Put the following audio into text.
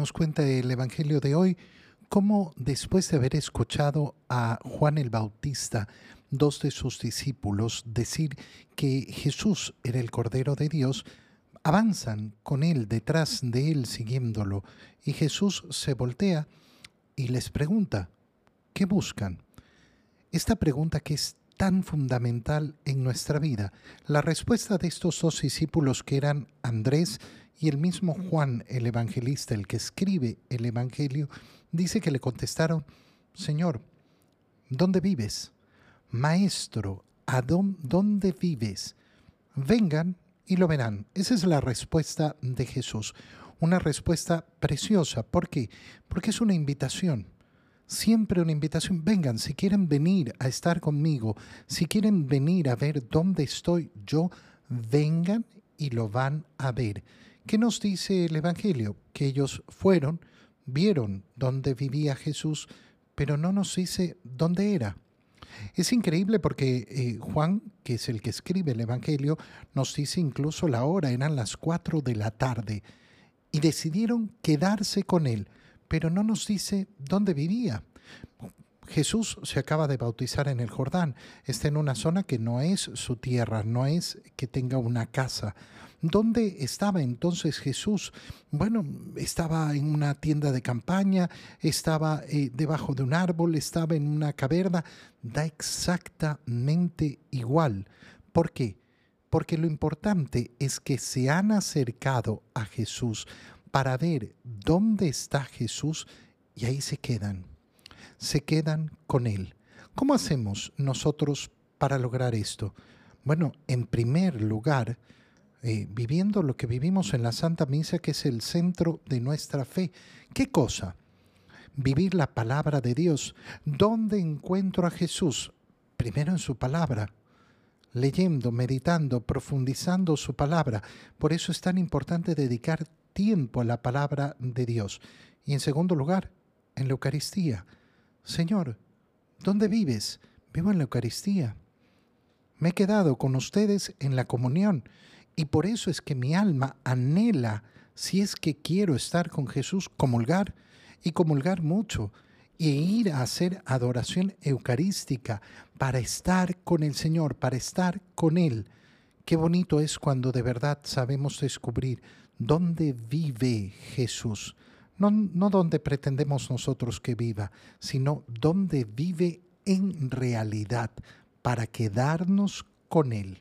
Nos cuenta el Evangelio de hoy cómo después de haber escuchado a Juan el Bautista, dos de sus discípulos, decir que Jesús era el Cordero de Dios, avanzan con él, detrás de él, siguiéndolo, y Jesús se voltea y les pregunta, ¿qué buscan? Esta pregunta que es tan fundamental en nuestra vida. La respuesta de estos dos discípulos que eran Andrés y el mismo Juan, el evangelista, el que escribe el Evangelio, dice que le contestaron, Señor, ¿dónde vives? Maestro, ¿a dónde vives? Vengan y lo verán. Esa es la respuesta de Jesús. Una respuesta preciosa. ¿Por qué? Porque es una invitación siempre una invitación. Vengan, si quieren venir a estar conmigo, si quieren venir a ver dónde estoy yo, vengan y lo van a ver. ¿Qué nos dice el Evangelio? Que ellos fueron, vieron dónde vivía Jesús, pero no nos dice dónde era. Es increíble porque eh, Juan, que es el que escribe el Evangelio, nos dice incluso la hora, eran las cuatro de la tarde, y decidieron quedarse con él pero no nos dice dónde vivía. Jesús se acaba de bautizar en el Jordán, está en una zona que no es su tierra, no es que tenga una casa. ¿Dónde estaba entonces Jesús? Bueno, estaba en una tienda de campaña, estaba eh, debajo de un árbol, estaba en una caverna, da exactamente igual. ¿Por qué? Porque lo importante es que se han acercado a Jesús, para ver dónde está Jesús y ahí se quedan, se quedan con Él. ¿Cómo hacemos nosotros para lograr esto? Bueno, en primer lugar, eh, viviendo lo que vivimos en la Santa Misa, que es el centro de nuestra fe. ¿Qué cosa? Vivir la palabra de Dios. ¿Dónde encuentro a Jesús? Primero en su palabra, leyendo, meditando, profundizando su palabra. Por eso es tan importante dedicar tiempo a la palabra de Dios. Y en segundo lugar, en la Eucaristía. Señor, ¿dónde vives? Vivo en la Eucaristía. Me he quedado con ustedes en la comunión y por eso es que mi alma anhela, si es que quiero estar con Jesús, comulgar y comulgar mucho e ir a hacer adoración eucarística para estar con el Señor, para estar con Él. Qué bonito es cuando de verdad sabemos descubrir dónde vive Jesús. No, no dónde pretendemos nosotros que viva, sino dónde vive en realidad para quedarnos con Él.